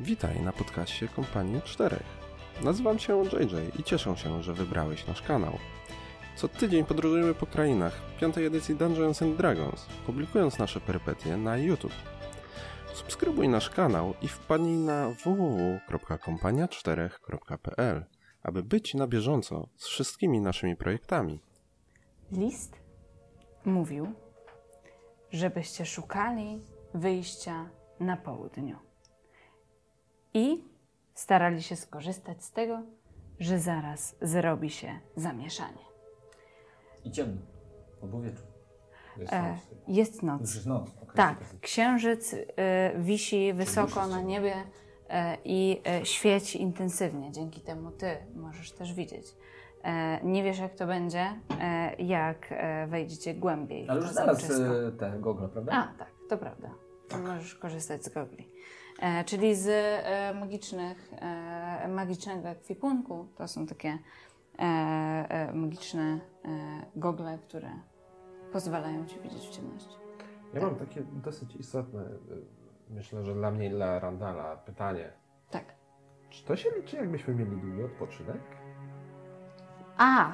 Witaj na podcaście Kompanii Czterech. Nazywam się JJ i cieszę się, że wybrałeś nasz kanał. Co tydzień podróżujemy po krainach piątej edycji Dungeons and Dragons, publikując nasze perypetie na YouTube. Subskrybuj nasz kanał i wpadnij na www.kompania4.pl, aby być na bieżąco z wszystkimi naszymi projektami. List mówił, żebyście szukali wyjścia na południu i starali się skorzystać z tego, że zaraz zrobi się zamieszanie. I ciemno. Albo wieczór. Jest E, noc. jest noc. jest noc. okej. Tak, księżyc y, wisi wysoko na niebie y, i y, świeci intensywnie. Dzięki temu ty możesz też widzieć. E, nie wiesz, jak to będzie, e, jak e, wejdziecie głębiej. Ale już zaraz e, te gogle, prawda? A, tak, to prawda. Możesz korzystać z gogli. E, czyli z e, magicznych, e, magicznego ekwipunku. To są takie magiczne gogle, które pozwalają ci widzieć w ciemności. Ja mam takie dosyć istotne, myślę, że dla mnie i dla Randala pytanie. Tak. Czy to się liczy, jakbyśmy mieli długi odpoczynek? A,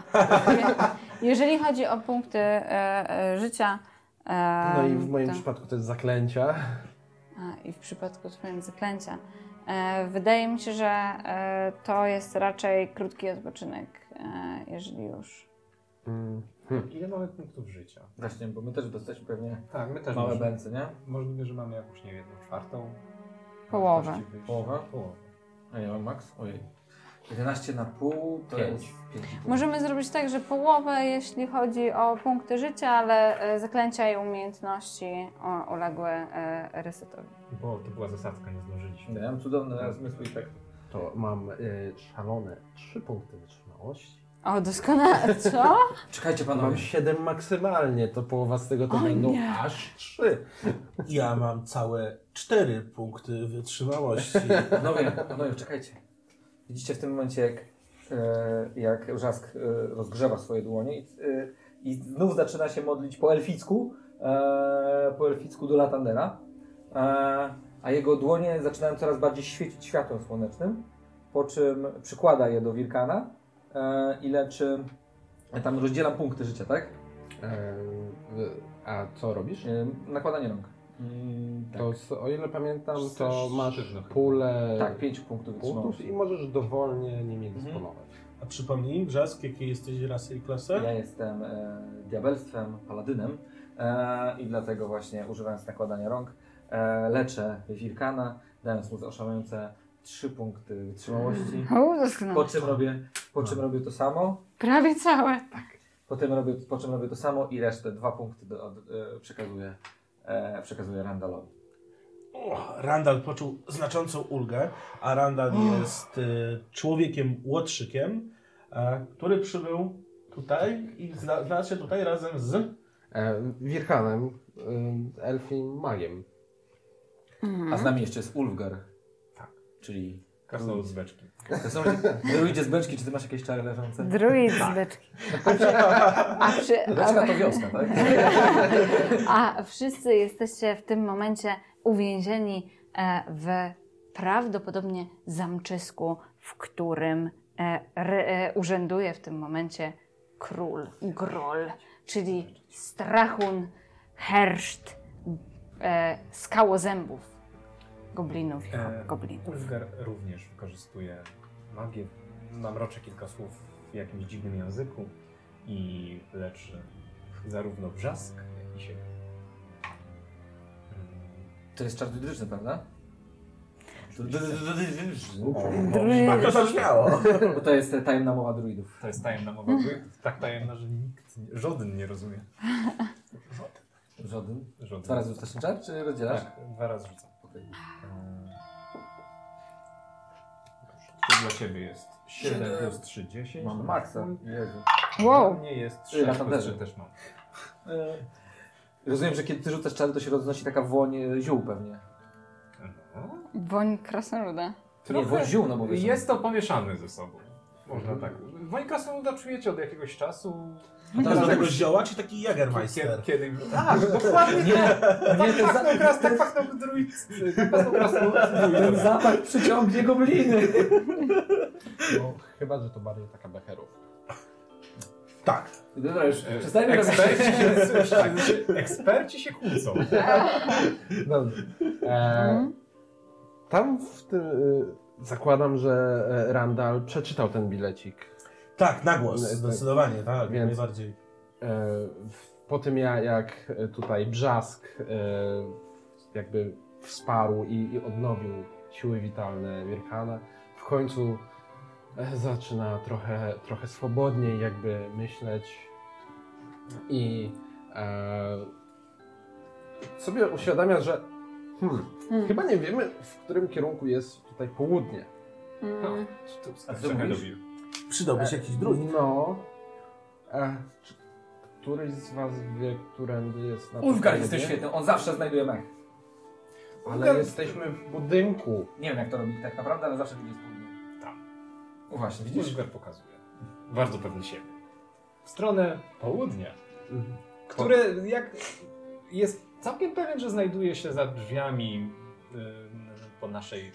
jeżeli chodzi o punkty e, e, życia. E, No i w moim to- przypadku to jest zaklęcia. A, I w przypadku Twojego zaklęcia. E, wydaje mi się, że e, to jest raczej krótki odpoczynek, e, jeżeli już. Mm. Ile mamy punktów życia? Właśnie, bo my też dostaliśmy pewnie Tak, my też małe możemy. bęce, nie? Możliwe, że mamy jakąś, nie wiem, jedną czwartą. Połowę. Połowę? Połowę. A ja mam max? Ojej. 11 na pół to Pięć. jest 5,5. Możemy zrobić tak, że połowę, jeśli chodzi o punkty życia, ale e, zaklęcia i umiejętności uległy e, resetowi. Bo to była zasadzka, nie zdążyliśmy. Ja mam cudowne zmysły i tak. To mam y, szalone 3 punkty wytrzymałości. O, doskonale. Co? Czekajcie Mam panowie. 7 maksymalnie, to połowa z tego to O będą nie. aż 3. Ja mam całe cztery punkty wytrzymałości. Panowie, panowie, czekajcie. Widzicie w tym momencie, jak, e, jak Rzask e, rozgrzewa swoje dłonie i, e, i znów zaczyna się modlić po elficku, po elficku do Latandera, a jego dłonie zaczynają coraz bardziej świecić światłem słonecznym, po czym przykłada je do Wilkana i leczy, tam rozdzielam punkty życia, tak? a co robisz? Nakładanie rąk. Mm, tak. To z, o ile pamiętam, to masz pulę tak, 5 punktów punktów wytrzymałości. i możesz dowolnie nimi Mhm. dysponować. A przypomnij, Brzask, jakiej jesteś rasy i klasy? Ja jestem e, diabelstwem, paladynem e, i dlatego właśnie używając nakładania rąk e, leczę Wilkana, dając mu oszałamiające 3 punkty wytrzymałości. O. Po czym robię, po czym robię to samo, Prawie całe. po, tym robię, po czym robię to samo i resztę, dwa punkty do, od, e, przekazuję, e, przekazuję Randalowi. Randall poczuł znaczącą ulgę, a Randall jest y, człowiekiem łotrzykiem, e, który przybył tutaj i zna- znalazł się tutaj razem z... E, Wirkanem, y, elfim magiem. A z nami jeszcze jest Ulfgar. Tak. Czyli Krasnolud z beczki. to są druidzie z beczki, czy ty masz jakieś czary leżące? Druid z beczki. A, przy, a, przy, Beczka to wioska, tak? a wszyscy jesteście w tym momencie uwięzieni e, w prawdopodobnie zamczysku, w którym e, e, urzęduje w tym momencie król, Groll, czyli strachun, herszt, e, skałozębów, goblinów i E, goblinów. Ulfgar również wykorzystuje magię. Namroczy kilka słów w jakimś dziwnym języku i leczy zarówno brzask, jak i siebie. To jest czar druidyczny, prawda? To zabrzmiało. Bo to jest tajemna mowa druidów. To jest tajemna mowa druidów. Tak tajemna, że nikt, nie- żaden nie rozumie. Żaden. Żaden. Dwa razy rzucasz czar, czy rozdzielasz? Tak, dwa razy rzucam. Okej. Dla Ciebie jest 7 Siedem. plus 3, 10. Mam maksa. Jezu. Wow. Dla mnie jest Ile 6 tam? 3 też mam. E, Rozumiem, że kiedy ty rzucasz czary, to się roznosi taka woń e, ziół pewnie. No. Woń krasnoluda. Nie, woń ziół, no bo wiesz. Jest to pomieszane ze sobą. Można tak. Woń krasnoluda czujecie od jakiegoś czasu. A to jest do tego zioła, czy taki Kiedy, Jägermeister? kiedy... Tak, dokładnie. Nie, nie, ten, za, Pachnął kras, tak pachnął druid. Tak pachnął krasnolud. ten zapach przyciągnie gobliny. No, chyba, że to bardziej taka becherów. Tak. Dobra, już przestajmy Eksperci się, eksperci się kłócą. Dobrze. E, tam w tym... y, zakładam, że e, Randall przeczytał ten bilecik. Tak, na głos, No, zdecydowanie, tak, Więc- najbardziej. E, po tym ja, jak tutaj Brzask e, jakby wsparł i, i odnowił siły witalne Wirkana, w końcu e, zaczyna trochę, trochę swobodniej jakby myśleć i e, sobie uświadamia, że hmm, Hmm. chyba nie wiemy, w którym kierunku jest tutaj południe. Mm. A co Czekaj, mówisz? Przydałby się jakiś drugi. No. E, czy któryś z was wie, którędy jest na Ulfgar jesteś świetny, on zawsze znajduje mech. Ale Ulfgar- jesteśmy w budynku. Nie wiem jak to robi tak naprawdę, ale zawsze widzi południe. Tak. No właśnie, widzisz? Ulfgar pokazuje. Bardzo pewny siebie. W stronę południa, Mhm. które jak jest całkiem pewien, że znajduje się za drzwiami po naszej.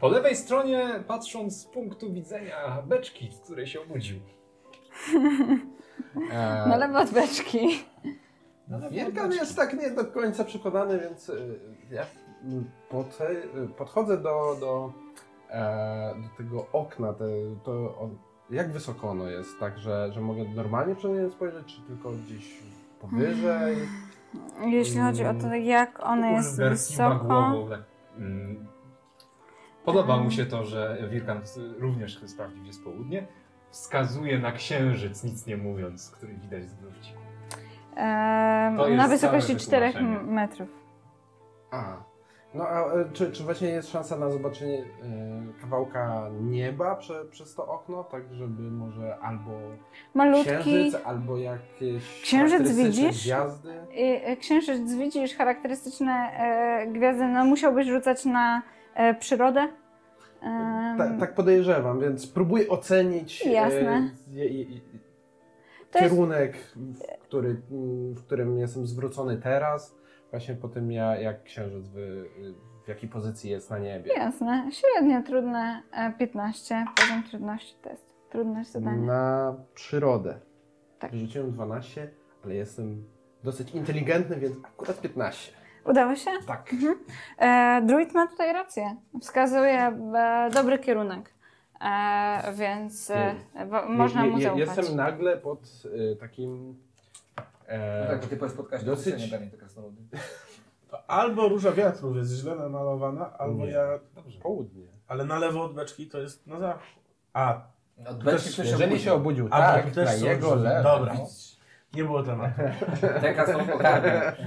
Po lewej stronie, patrząc z punktu widzenia beczki, w której się obudził. E, Na lewo od beczki. Wierkan jest tak nie do końca przekonany, więc y, ja y, podchodzę do, do, e, do tego okna. Te, to on, jak wysoko ono jest? Tak, że, że mogę normalnie przez nie spojrzeć, czy tylko gdzieś powyżej? Jeśli chodzi o to, jak ono jest wysoko. głową, tak, mm. Podoba mu się to, że Wirkan również chce sprawdzić, gdzie jest południe. Wskazuje na księżyc, nic nie mówiąc, który widać z To jest na wysokości 4 wytłumaczenie. metrów. A. No a e, czy, czy właśnie jest szansa na zobaczenie e, kawałka nieba prze, przez to okno, tak żeby może albo Malutki. księżyc, albo jakieś Księżyc charakterystyczne widzisz? gwiazdy? I, e, Księżyc widzisz charakterystyczne e, gwiazdy, no musiałbyś rzucać na przyrodę. Em, Ta, tak podejrzewam, więc próbuję ocenić e, Jasne. jest- kierunek, w, który, w którym jestem zwrócony teraz, właśnie po tym ja, jak księżyc wy, w jakiej pozycji jest na niebie. Jasne, średnio trudne e, 15, poziom trudności test. Trudność zadania. Na przyrodę. Tak. Wyrzuciłem 12, ale jestem dosyć inteligentny, więc akurat 15. Udało się? Tak. E, druid ma tutaj rację. Wskazuje e, dobry kierunek. E, więc e, bo, można mu zaufać. Jestem nagle pod y, takim... No E, tak, bo ty powiesz podcast dosyć- dosyć pewnie te krasnoludy. Albo róża wiatrów jest źle namalowana, albo Nie. ja... Dobrze. południe. Ale na lewo od beczki to jest na zachód. A, Od Też- beczki ktoś się Jeżeli obudził. się obudził, A, tak, to też na są jego lewo. Dobra. Nie było tematu. Ogarnia.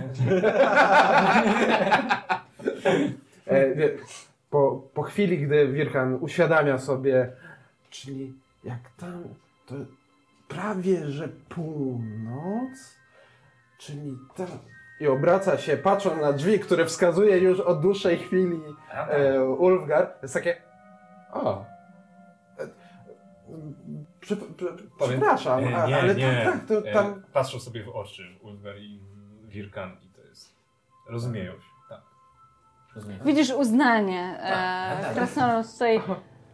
E, wie, po, po chwili, gdy Wirkan uświadamia sobie, czyli jak tam, to prawie, że północ, czyli tam. I obraca się, patrząc na drzwi, które wskazuje już od dłuższej chwili e, Ulfgar. Jest takie, o, e, przy, przy, Powiem- przepraszam, Nie, nie, ale nie. tak, tak, to E, tam... Patrzą sobie w oczy Ulfgar i Wirkan i to jest... Rozumieją się, tak. Rozumiem. Widzisz uznanie. Tak, E, tak. Krasnolud tutaj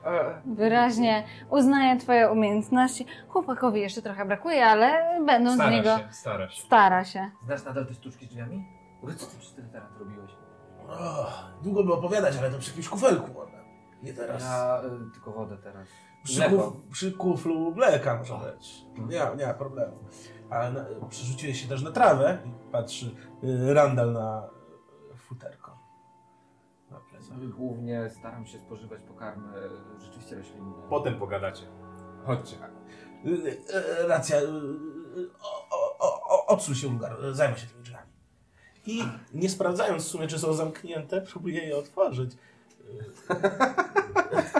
E, wyraźnie uznaje twoje umiejętności. Chłopakowi jeszcze trochę brakuje, ale będą z Stara niego... się, stara się. Stara się. Znasz nadal te sztuczki z drzwiami? Wy co ty przy tym teraz robiłeś? O, długo by opowiadać, ale to przy jakimś kufelku. Nie teraz. Ja y, tylko wodę teraz. Przy, Mleko. kuf, przy kuflu mleka może być. Nie, nie ma problemu. Ale na, przerzuciłeś się też na trawę i patrzy y, Randall na futerko. Na plecach. Głównie staram się spożywać pokarmy rzeczywiście roślinne. Potem pogadacie. Chodźcie. Y, y, racja. O, o, o, odsuń się, Ulgar. Zajmę się tymi drzwiami. I nie sprawdzając w sumie, czy są zamknięte, próbuję je otworzyć.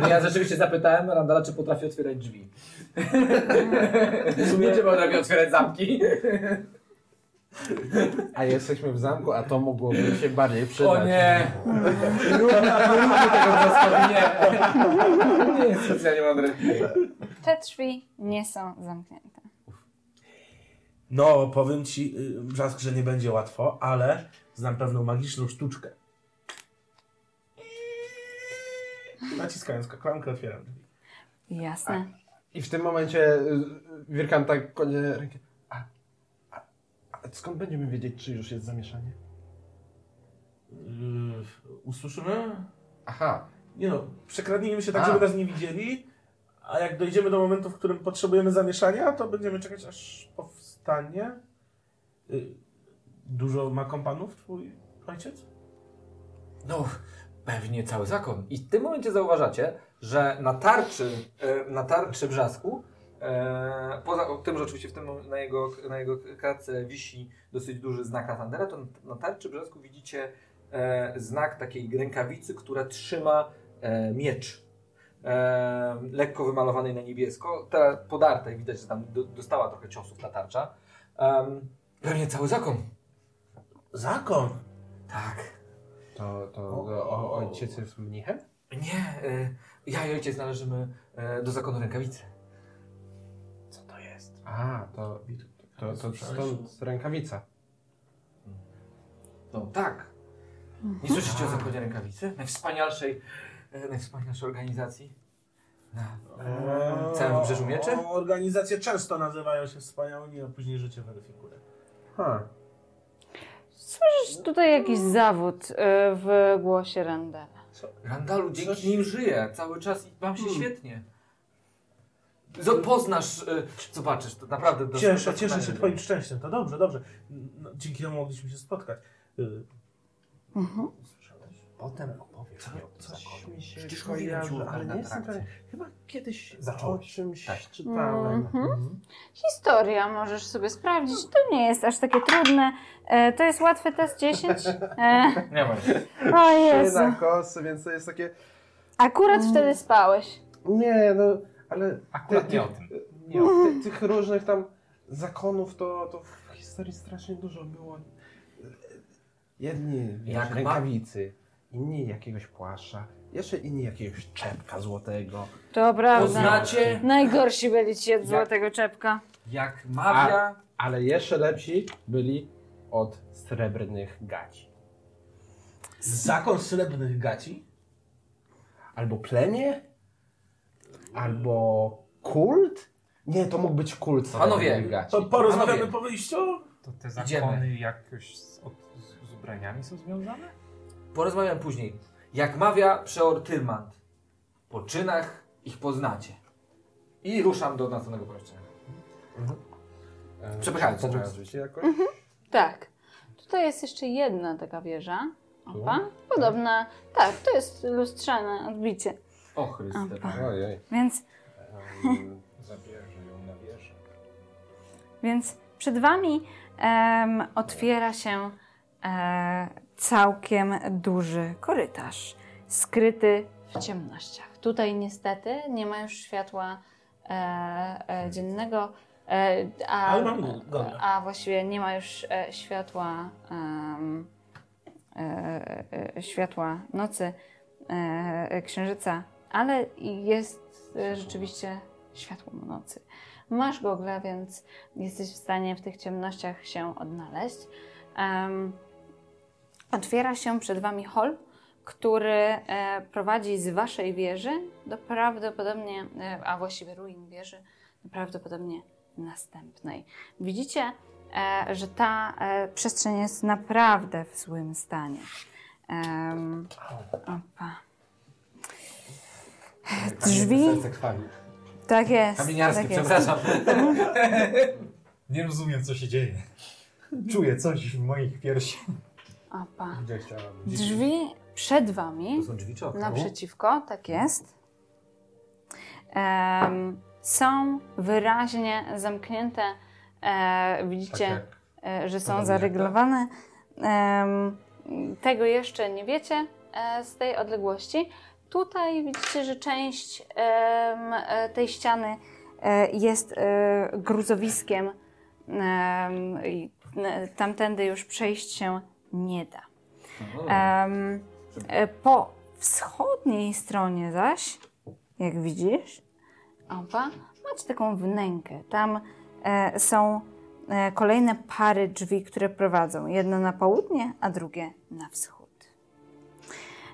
No ja rzeczywiście zapytałem Randala, czy potrafi otwierać drzwi. W sumie czy potrafi otwierać zamki? A jesteśmy w zamku, a to mogłoby się bardziej przydać. O nie! Nie róbmy tego nie! Nie jest specjalnie mądry. Te drzwi nie są zamknięte. No, powiem ci, y, Brzask, że nie będzie łatwo, ale znam pewną magiczną sztuczkę. Naciskając klamkę otwieram drzwi. Jasne. I w tym momencie y, Wirkan tak kładzie rękę. A, a, a skąd będziemy wiedzieć, czy już jest zamieszanie? Yy, usłyszymy? Aha, Nie no, przekradnijmy się tak, A. żeby nas nie widzieli, a jak dojdziemy do momentu, w którym potrzebujemy zamieszania, to będziemy czekać, aż powstanie. Y, Dużo ma kompanów twój ojciec? No, pewnie cały zakon. I w tym momencie zauważacie, że na tarczy, e, na tarczy brzasku, e, poza tym, że oczywiście w tym, na jego, na jego kratce wisi dosyć duży znak Atandera, to na tarczy brzasku widzicie e, znak takiej rękawicy, która trzyma miecz. Lekko wymalowanej na niebiesko, teraz podartej, widać, że tam do, dostała trochę ciosów ta tarcza. Pewnie cały zakon. Zakon! Tak. To, to, to o, ojciec jest mnichem? Nie, y, ja i ojciec należymy y, do zakonu rękawicy. Co to jest? A, to, to, to stąd rękawica. No tak. Nie słyszycie o zakonie rękawicy? Najwspanialszej, e, najwspanialszej organizacji na całym wybrzeżu mieczy? o- Organizacje często nazywają się wspaniałymi, a później życie weryfikuje. Ha. Słyszysz tutaj jakiś zawód y, w głosie Randala. Randalu, dzięki Coś- nim żyję cały czas i mam się świetnie. Z- Poznasz, y, zobaczysz, to naprawdę dos- Cieszę, cieszę się twoim szczęściem, to dobrze, dobrze. No, dzięki temu mogliśmy się spotkać. Y, Słyszałeś? Potem opowiesz mi o Coś zakonie. mi się Przecież mówiłem ci, ale na nie jestem trakcie. pewien. Chyba kiedyś Zacząłeś. o czymś Tak. czytałem. Mhm. Historia możesz sobie sprawdzić. To nie jest aż takie trudne. E, to jest łatwy test 10. E, Nie ma. o Trzy Jezu. na kosy, więc to jest takie... Akurat wtedy spałeś. Nie, no, ale... Akurat ty- nie o tym. Nie, ty, tych różnych tam zakonów to, to w historii strasznie dużo było. Jedni Jak ma- rękawicy, inni jakiegoś płaszcza, jeszcze inni jakiegoś czepka złotego. To prawda. Poznacie, Najgorsi byli ci od złotego czepka. jak mawia... Ale jeszcze lepsi byli od srebrnych gaci. Zakon srebrnych gaci? Albo plemię, albo kult. Nie, to mógł być kult Panowie, srebrnych gaci. To porozmawiamy Panowie. po wyjściu? To te Idziemy. zakony jakoś z, od, z, z ubraniami są związane? Porozmawiam później. Jak mawia przeor Tyrmand, po czynach ich poznacie. I ruszam do następnego pomieszczenia. E, Przepychając, pomóc przepychając. ci jakoś? Tak. Tutaj jest jeszcze jedna taka wieża. Opa. Podobna. Tak, to jest lustrzane odbicie. O Chryste. Opa. Ojej. Więc, Em, Zabierze ją na wieżę. więc przed wami em, otwiera się e, całkiem duży korytarz, skryty w ciemnościach. Tutaj niestety nie ma już światła e, e, dziennego, e, a, Ale mam gogle. a właściwie nie ma już e, światła em, e, e, światła nocy, e, księżyca, ale jest e, rzeczywiście światło nocy. Masz gogle, więc jesteś w stanie w tych ciemnościach się odnaleźć. Em, otwiera się przed wami hol, który e, prowadzi z waszej wieży do prawdopodobnie, e, a właściwie ruin wieży, do prawdopodobnie następnej. Widzicie, e, że ta przestrzeń jest naprawdę w złym stanie. Opa. Drzwi. Tak jest. Kamieniarskie, tak jest. przepraszam. Nie rozumiem, co się dzieje. Czuję coś w moich piersiach. Opa. Gdzie chciałabym? Drzwi przed wami, To są drzwi czy okno? naprzeciwko, tak jest, em, są wyraźnie zamknięte. E, widzicie, Tak jak e, że są zaryglowane. Em, tego jeszcze nie wiecie e, z tej odległości. Tutaj widzicie, że część e, tej ściany e, jest gruzowiskiem tamtędy już przejść się nie da. E, po wschodniej stronie zaś, jak widzisz, opa, macie taką wnękę. Tam e, są e, kolejne pary drzwi, które prowadzą. Jedno na południe, a drugie na wschód.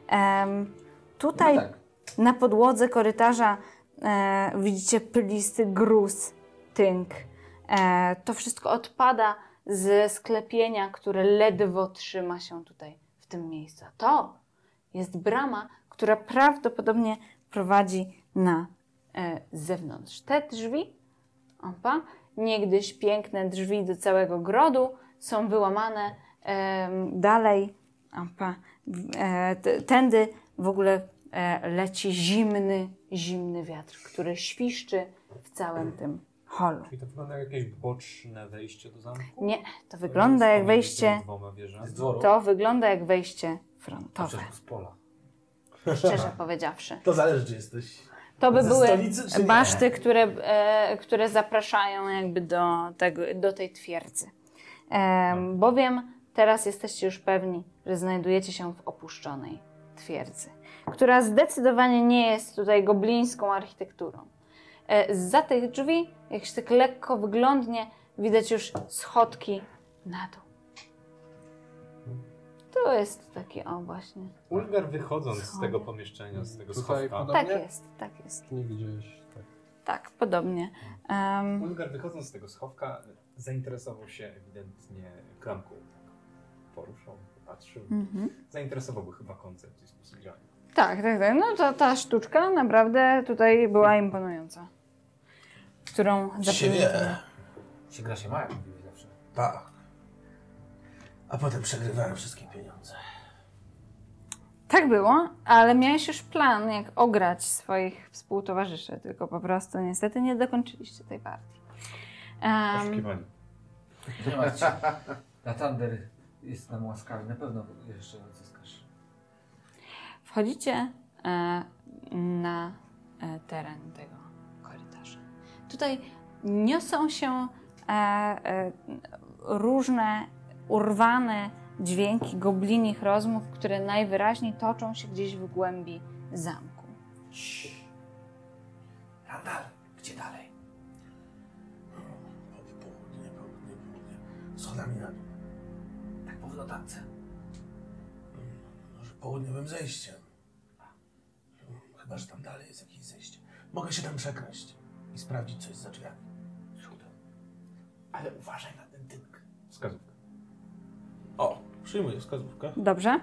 Em, tutaj No tak. na podłodze korytarza e, widzicie pylisty gruz, tynk. E, to wszystko odpada ze sklepienia, które ledwo trzyma się tutaj w tym miejscu. To jest brama, która prawdopodobnie prowadzi na e, zewnątrz. Te drzwi, opa, niegdyś piękne drzwi do całego grodu, są wyłamane em, dalej. Opa, e, tędy w ogóle e, leci zimny, zimny wiatr, który świszczy w całym tym holu. Czyli to wygląda jak jakieś boczne wejście do zamku? Nie, to wygląda jak wejście, to wygląda jak wejście A frontowe, przecież z pola. szczerze powiedziawszy. To zależy, czy jesteś. To by Ze były stolicy, baszty, które, e, które zapraszają jakby do, tego, do tej twierdzy. Em, bowiem teraz jesteście już pewni, że znajdujecie się w opuszczonej twierdzy, która zdecydowanie nie jest tutaj goblińską architekturą. E, za tych drzwi, jak się tak lekko wyglądnie, widać już schodki na dół. To jest takie, o właśnie. Ulgar wychodząc z tego pomieszczenia, z tego Tutaj schowka. podobnie? Tak jest, tak jest. Nie gdzieś tak. Tak, podobnie. Em, Ulgar wychodząc z tego schowka zainteresował się ewidentnie klamką. Poruszał, popatrzył. mhm. Zainteresował go chyba koncept i sposób działania. Tak, tak, tak. No to ta sztuczka naprawdę tutaj była imponująca. Którą Się wie. Się gra się ma, jak mówiłeś zawsze. Tak. A potem przegrywałem wszystkie pieniądze. Tak było, ale miałeś już plan, jak ograć swoich współtowarzyszy, tylko po prostu niestety nie dokończyliście tej partii. Em, Poszukiwanie. Nie się. Latander jest nam łaskawy. Na pewno jeszcze odzyskasz. Wchodzicie e, na e, teren tego korytarza. Tutaj niosą się e, różne urwane dźwięki goblinich rozmów, które najwyraźniej toczą się gdzieś w głębi zamku. Randall, gdzie dalej? Południe, południe, południe. Schodami na dół. Tak po notatce. Może południowym zejściem. Chyba, że tam dalej jest jakieś zejście. Mogę się tam przekraść i sprawdzić coś za drzwiami. Cudem. Ale uważaj na ten tynk. Wskazówka. O, przyjmuję wskazówkę. Dobrze?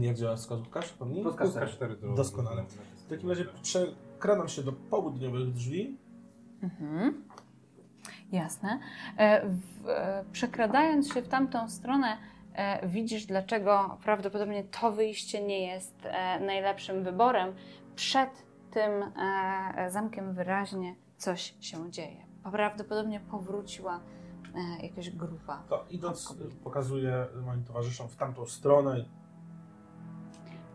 Jak działa wskazówka? Przypomnij. Plus K4 do... Doskonale. W takim razie przekradam się do południowych drzwi. Mhm. Jasne. E, w, e, przekradając się w tamtą stronę, widzisz, dlaczego prawdopodobnie to wyjście nie jest e, najlepszym wyborem. Przed tym e, zamkiem wyraźnie coś się dzieje. Prawdopodobnie powróciła e, jakaś grupa. To idąc, pokazuję moim towarzyszom w tamtą stronę.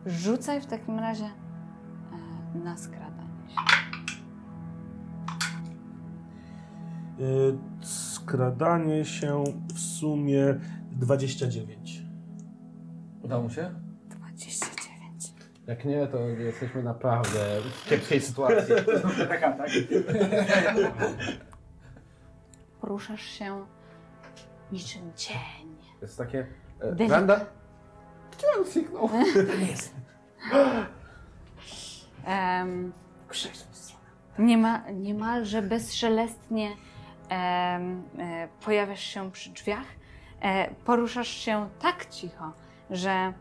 Rzucaj w takim razie e, na skradanie się. Skradanie się w sumie 29. Udało mu się? 29. Jak nie, to jesteśmy naprawdę w kiepskiej sytuacji. Taka, tak? Poruszasz się niczym cień. To jest takie... E, Delik- Randa? Gdzie on zniknął? Jest. Em, Niema, niemalże bezszelestnie em, e, pojawiasz się przy drzwiach. E, poruszasz się tak cicho, że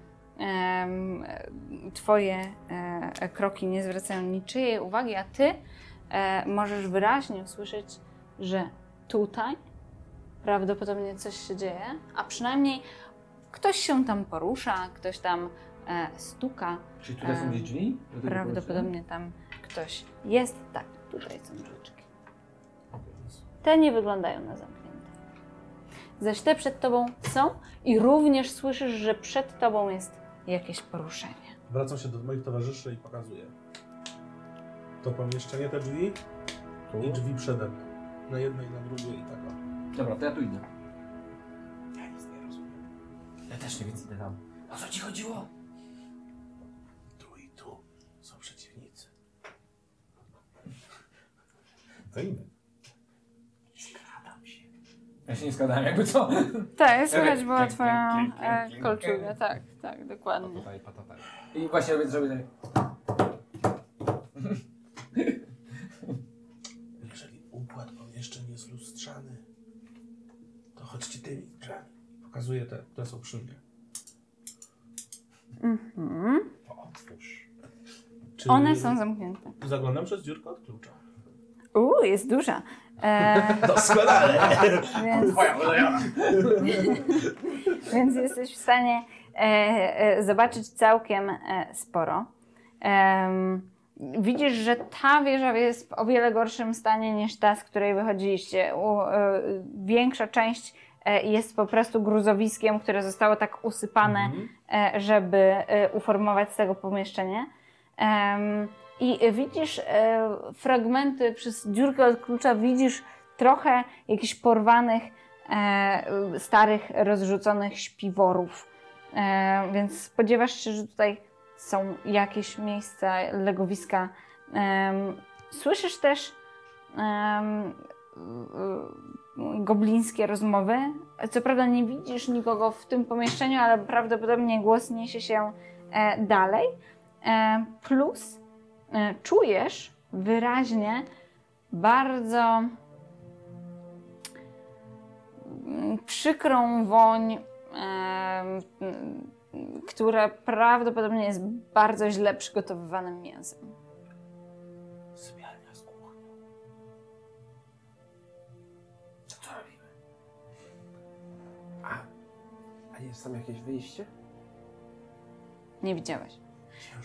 twoje e, kroki nie zwracają niczyjej uwagi, a ty e, możesz wyraźnie usłyszeć, że tutaj prawdopodobnie coś się dzieje, a przynajmniej ktoś się tam porusza, ktoś tam stuka. Czyli tutaj są gdzieś drzwi? Prawdopodobnie tam ktoś jest. Tak, tutaj są drzwiczki. Te nie wyglądają na zamknięte. Zaś te przed tobą są i również słyszysz, że przed tobą jest jakieś poruszenie. Wracam się do moich towarzyszy i pokazuję. To pomieszczenie, te drzwi i drzwi przede mną. Na jednej, na drugiej i tak. Dobra, to ja tu idę. Ja też nie widzę tam. O co ci chodziło? Tu i tu są przeciwnicy. Co inne? Ja się nie składałem, jakby co? Tak, słychać była klink, e, kolczugę, tak, tak, dokładnie. Patataj, patataj. I właśnie robię, zrobię tak. Jeżeli układ pomieszczeń jest lustrzany, to chodźcie tymi drzwiami. Pokazuję te, które są przy mnie. Mhm. To otwórz. Czy One są zamknięte. Zaglądam przez dziurkę od klucza. Uuu, jest duża. E, Doskonale! więc, więc jesteś w stanie e, e, zobaczyć całkiem e, sporo. Em, widzisz, że ta wieża jest w o wiele gorszym stanie niż ta, z której wychodziliście. U, e, większa część jest po prostu gruzowiskiem, które zostało tak usypane, Mhm. żeby uformować z tego pomieszczenie. I widzisz e, fragmenty przez dziurkę od klucza, widzisz trochę jakichś porwanych, e, starych, rozrzuconych śpiworów. E, więc spodziewasz się, że tutaj są jakieś miejsca, legowiska. Słyszysz też goblińskie rozmowy. Co prawda nie widzisz nikogo w tym pomieszczeniu, ale prawdopodobnie głos niesie się dalej. Plus czujesz wyraźnie bardzo mm, przykrą woń, mm, która prawdopodobnie jest bardzo źle przygotowywanym mięsem. Sypialnia z kuchnią. Co to robimy? A jest tam jakieś wyjście? Nie widziałeś.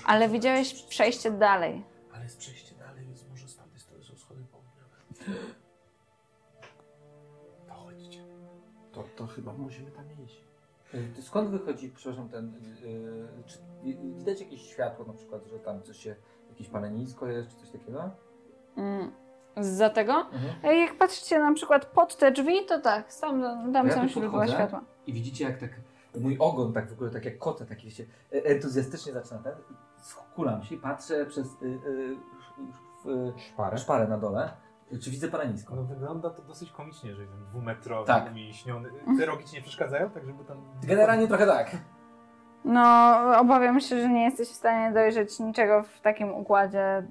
Ale widziałeś przejście dalej. Ale jest przejście dalej, więc może z tamtej strony są schody południowe. To chodźcie. To, to chyba musimy tam iść. Y, Skąd wychodzi, przepraszam, ten. Yy, czy widać jakieś światło, na przykład, że tam coś się. jakieś palenisko jest, czy coś takiego? Mm. Za tego? Mhm. E, Jak patrzycie na przykład pod te drzwi, to tak, tam, tam Ja są źródła światła. I widzicie, jak tak. Mój ogon tak w ogóle, tak jak kota, taki wiecie, e- entuzjastycznie zaczyna ten. Skulam się i patrzę przez y, y, w, Szparę. szparę na dole. Czy widzę palenisko? No wygląda to dosyć komicznie, że ten dwumetrowy, Tak. umięśniony. Te rogi ci nie przeszkadzają, tak żeby tam... Generalnie trochę tak. No, obawiam się, że nie jesteś w stanie dojrzeć niczego w takim układzie.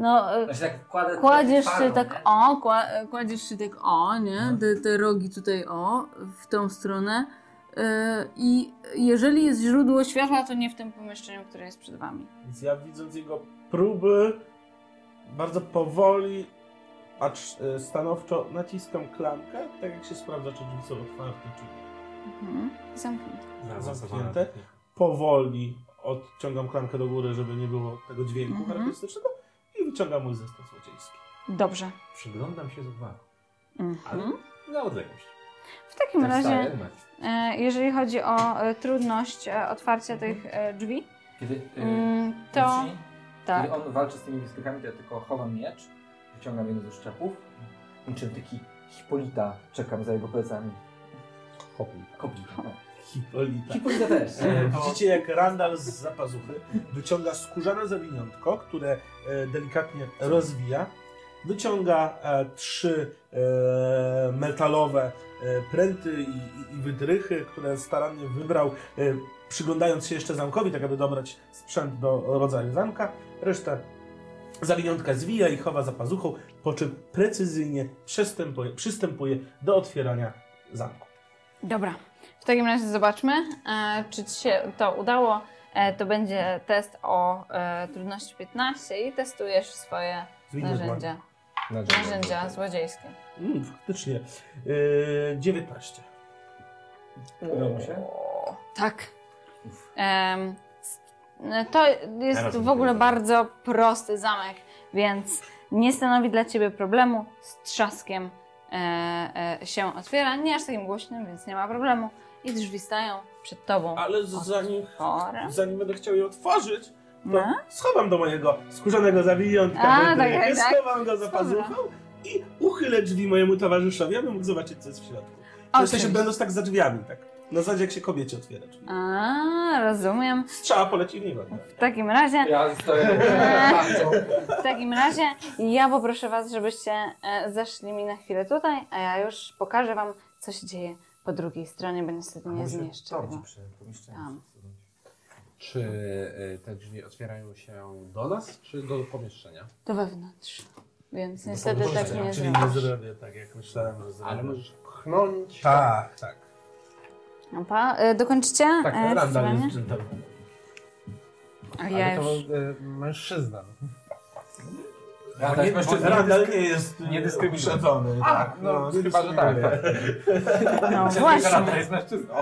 No, e, Znaczy tak kładę. kładziesz tak się tak nie? o, kła- kładziesz się tak o, nie? No. Te, te rogi tutaj o, w tą stronę. E, I jeżeli jest źródło światła, to nie w tym pomieszczeniu, które jest przed wami. Więc ja widząc jego próby, bardzo powoli, acz e, stanowczo naciskam klamkę, tak jak się sprawdza, czy drzwi są otwarte, czy Mhm. Zamknięte. zamknięte. Powoli odciągam klamkę do góry, żeby nie było tego dźwięku Mhm. charakterystycznego wyciągam mój zestaw złodziejski. Dobrze. Przyglądam się z uwagą, ale Mhm. na odległość. W takim Tak, razie, e, jeżeli chodzi o e, trudność e, otwarcia tych e, drzwi, Kiedy, y, mm, to Kiedy tak. on walczy z tymi wystykami, to ja tylko chowam miecz, wyciągam jeden ze szczepów. Niczym taki Hipolita czekam za jego plecami. Hopli. No. Hipolita. Hipolita też. E, Widzicie, jak Randall z zapazuchy wyciąga skórzane zawiniątko, które e, delikatnie rozwija. Wyciąga e, trzy e, metalowe e, pręty i, i, i wytrychy, które starannie wybrał, e, przyglądając się jeszcze zamkowi, tak aby dobrać sprzęt do rodzaju zamka. Resztę zawiniątka zwija i chowa za pazuchą, po czym precyzyjnie przystępuje, przystępuje do otwierania zamku. Dobra. W takim razie zobaczmy, e, czy ci się to udało. E, to będzie test o e, trudności 15 i testujesz swoje narzędzia, narzędzia złodziejskie. Mm, faktycznie. Yy, 19. Udało się? Tak. S- to jest w ogóle bardzo prosty zamek, więc nie stanowi dla ciebie problemu. Z trzaskiem się otwiera. Nie aż takim głośnym, więc nie ma problemu. I drzwi stają przed tobą. Ale zanim, zanim będę chciał je otworzyć, to No. schowam do mojego skórzanego zawiniątka, A, wytrychy, tak, tak. schowam go za Dobra. pazuchą i uchylę drzwi mojemu towarzyszowi, aby mógł zobaczyć, co jest w środku. W sensie Oczywiście. będąc tak za drzwiami, tak. Na zasadzie jak się kobiecie otwiera. Czyli A, rozumiem. strzała poleci w niego. nie? W takim razie, Ja stoję w takim razie ja poproszę was, żebyście e, zeszli mi na chwilę tutaj, a ja już pokażę wam, co się dzieje po drugiej stronie, bo niestety nie zmieszczę Tam przy pomieszczeniu. Czy y, te drzwi otwierają się do nas, czy do pomieszczenia? To wewnątrz. Więc niestety tak nie Czyli nie zrobię tak, jak myślałem, że zrobię. Ale możesz pchnąć. Tak, tak. Opa, e, dokończycie? Tak, e, Randall jest ja Ale to już... y, mężczyzna. Ja tak, mężczyzna. Randall nie jest nie. Tak, no, nie chyba, że tak. dyskryminuje. No właśnie. Randa jest mężczyzną.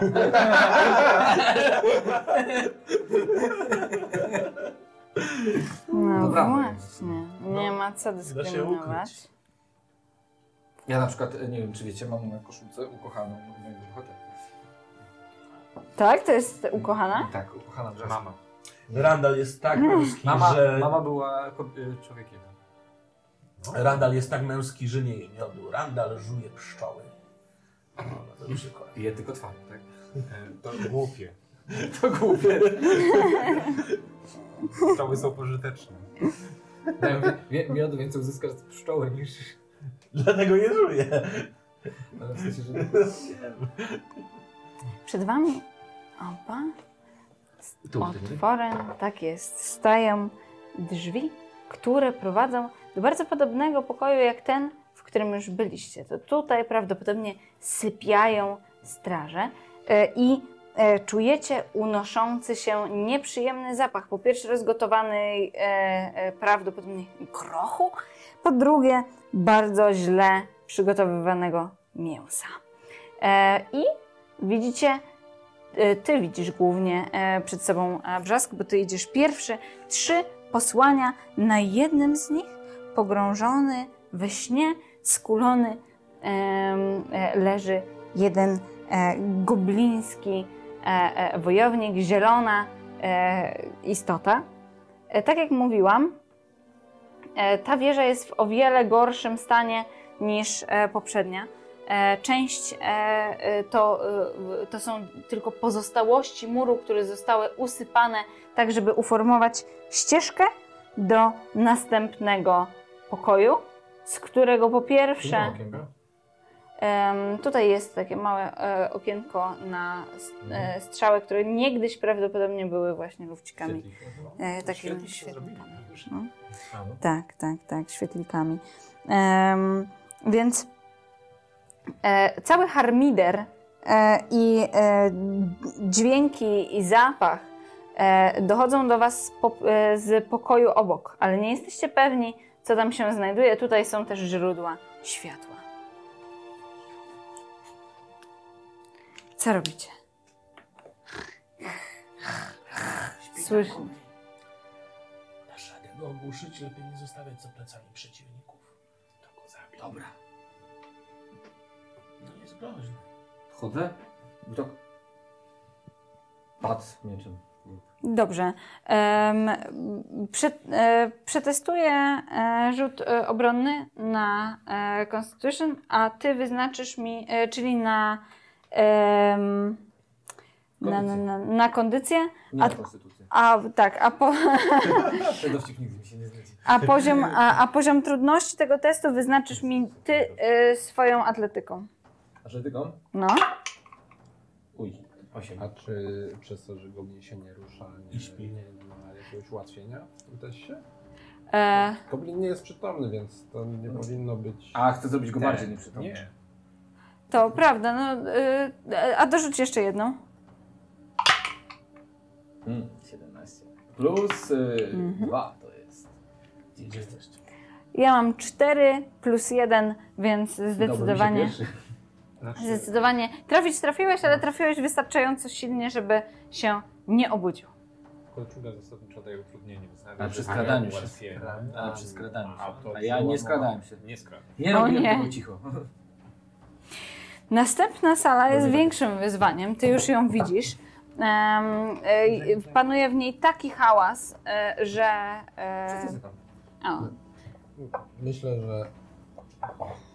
No Dobra. właśnie. Nie ma co dyskryminować. Ja na przykład, e, nie wiem czy wiecie, mam na koszulce ukochaną mojego bohatera. Tak? To jest ukochana? Tak, ukochana wrzaska. Mama. Randall jest tak męski, Mama, że... mama była ko- e, człowiekiem. Randall jest tak męski, że nie je miodu. Randall żuje pszczoły. No, to przykład. I je tylko twarz, tak? To głupie. To głupie. Pszczoły są pożyteczne. Dają wie- miodu więcej uzyskasz z pszczoły niż... Dlatego je żuje. No, w sensie, że... Przed wami opa Tu, otworem, tak jest, stają drzwi, które prowadzą do bardzo podobnego pokoju jak ten, w którym już byliście. To tutaj prawdopodobnie sypiają straże e, i e, czujecie unoszący się nieprzyjemny zapach. Po pierwsze rozgotowanej e, prawdopodobnie grochu, po drugie bardzo źle przygotowywanego mięsa. I widzicie e, ty widzisz głównie e, przed sobą e, brzask, bo ty idziesz pierwszy. Trzy posłania. Na jednym z nich pogrążony we śnie, skulony leży jeden gobliński wojownik, zielona istota. Tak jak mówiłam, ta wieża jest w o wiele gorszym stanie niż poprzednia. E, Część e, e, to, to są tylko pozostałości muru, które zostały usypane, tak żeby uformować ścieżkę do następnego pokoju, z którego po pierwsze. Tutaj jest takie małe okienko na e, strzały, które niegdyś prawdopodobnie były właśnie lufcikami. Takimi świetlikami. No. Tak, tak, tak, świetlikami. Więc cały harmider e, i e, dźwięki i zapach e, dochodzą do Was z, po, e, z pokoju obok, ale nie jesteście pewni, co tam się znajduje. Tutaj są też źródła światła. Co robicie? Słyszę. Dasz radę go ogłuszyć, lepiej nie zostawiać za plecami przeciwników. To go zabił. Dobra. No jest groźny. Chodzę i tak... Patrz mieczem. Dobrze. Prze, e, przetestuję e, rzut e, obronny na e, Constitution, a ty wyznaczysz mi, e, czyli na, na, na, na, na kondycję. Nie A- na konstytucję. A tak, a, po, a, poziom, a, a poziom trudności tego testu wyznaczysz mi ty e, swoją atletyką. Atletyką? No. Uj, 8. A czy przez to, że goblin się nie rusza, nie, I śpi. nie ma jakiegoś ułatwienia w tym teście? E, Goblin nie jest przytomny, więc to nie powinno być... A, chcę zrobić go bardziej nieprzytomny. Nie. to prawda, no. E, a dorzuć jeszcze jedną. Mm, 17. Plus y, Mhm. 2 to jest. Gdzie jesteście? Ja mam 4 plus 1, więc zdecydowanie. Mi się Znaczy, Zdecydowanie. Trafić trafiłeś, ale trafiłeś wystarczająco silnie, żeby się nie obudził. kolczuga zasadniczo daje utrudnienie. A przy skradaniu się. A, przy skradaniu się. A, ja nie skradałem się. Nie skradam. Nie robiłem nie. tego cicho. Następna sala jest większym wyzwaniem. Ty już ją widzisz. E, panuje w niej taki hałas, e, że. E, o, Myślę, że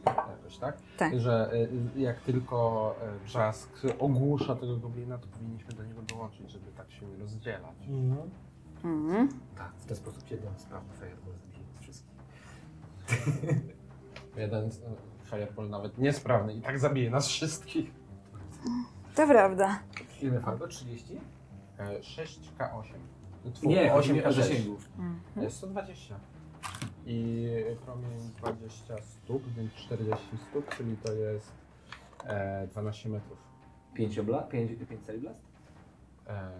jakoś tak? Tak. Że y, jak tylko y, brzask ogłusza tego goblina, to powinniśmy do niego dołączyć, żeby tak się nie rozdzielać. Mhm. Mhm. Tak, w ten sposób jeden sprawny fireball zabije wszystkich. Jeden y, fireball nawet niesprawny i tak zabije nas wszystkich. To prawda. Ile fireball? 30? E, 6K8. Tfu, Nie, 8 8 K6. zasięgu. E, 120. I promień 20 stóp, więc 40 stóp, czyli to jest e, 12 metrów. 5 obla? 5 celi blast? E,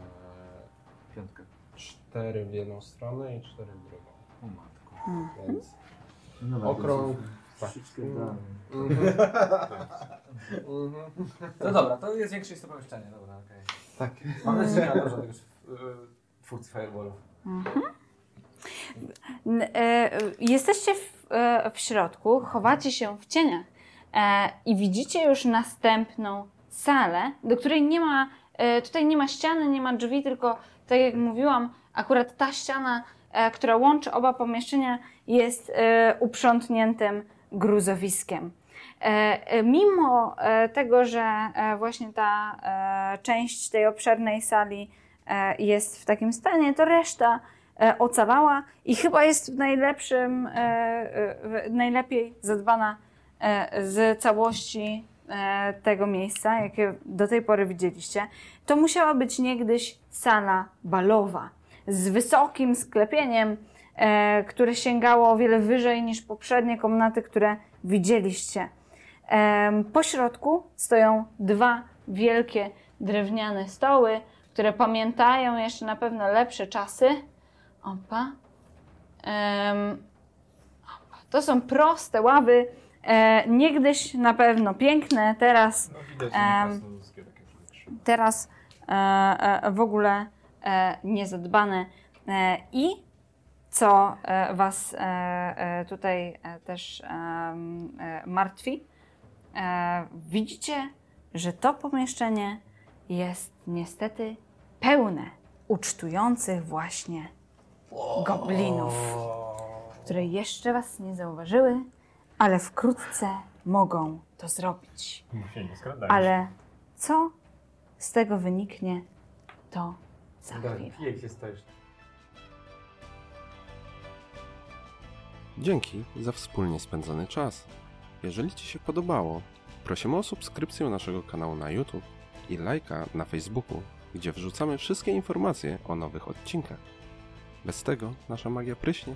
Piątka. 4 w jedną stronę i 4 w drugą. O matko. Więc No, Okrąg. Damy. Mhm. Mhm. No dobra, to jest większe niż to pomieszczenie, dobra, okej. Tak. Mam nadzieję, że nie ma dużo tego y, twórcy fireballów. E, Jesteście w, e, w środku, chowacie się w cieniach e, i widzicie już następną salę, do której nie ma, e, tutaj nie ma ściany, nie ma drzwi, tylko tak jak mówiłam, akurat ta ściana, e, która łączy oba pomieszczenia jest e, uprzątniętym gruzowiskiem. E, e, Mimo e, tego, że e, właśnie ta e, część tej obszernej sali e, jest w takim stanie, to reszta e, ocalała i chyba jest w najlepszym, e, e, najlepiej zadbana e, z całości e, tego miejsca, jakie do tej pory widzieliście. To musiała być niegdyś sala balowa z wysokim sklepieniem, e, które sięgało o wiele wyżej niż poprzednie komnaty, które widzieliście. Po środku stoją dwa wielkie drewniane stoły, które pamiętają jeszcze na pewno lepsze czasy. Opa. Opa. To są proste ławy, e, niegdyś na pewno piękne, teraz No widać, rzeczy. teraz e, e, w ogóle e, niezadbane. E, I co e, Was e, e, tutaj e, też e, martwi, e, widzicie, że to pomieszczenie jest niestety pełne ucztujących właśnie goblinów, które jeszcze Was nie zauważyły, ale wkrótce mogą to zrobić. się nie skradajmy. Ale co z tego wyniknie, to za chwilę. Jak się stajesz? Dzięki za wspólnie spędzony czas. Jeżeli Ci się podobało, prosimy o subskrypcję naszego kanału na YouTube i lajka na Facebooku, gdzie wrzucamy wszystkie informacje o nowych odcinkach. Bez tego nasza magia pryśnie.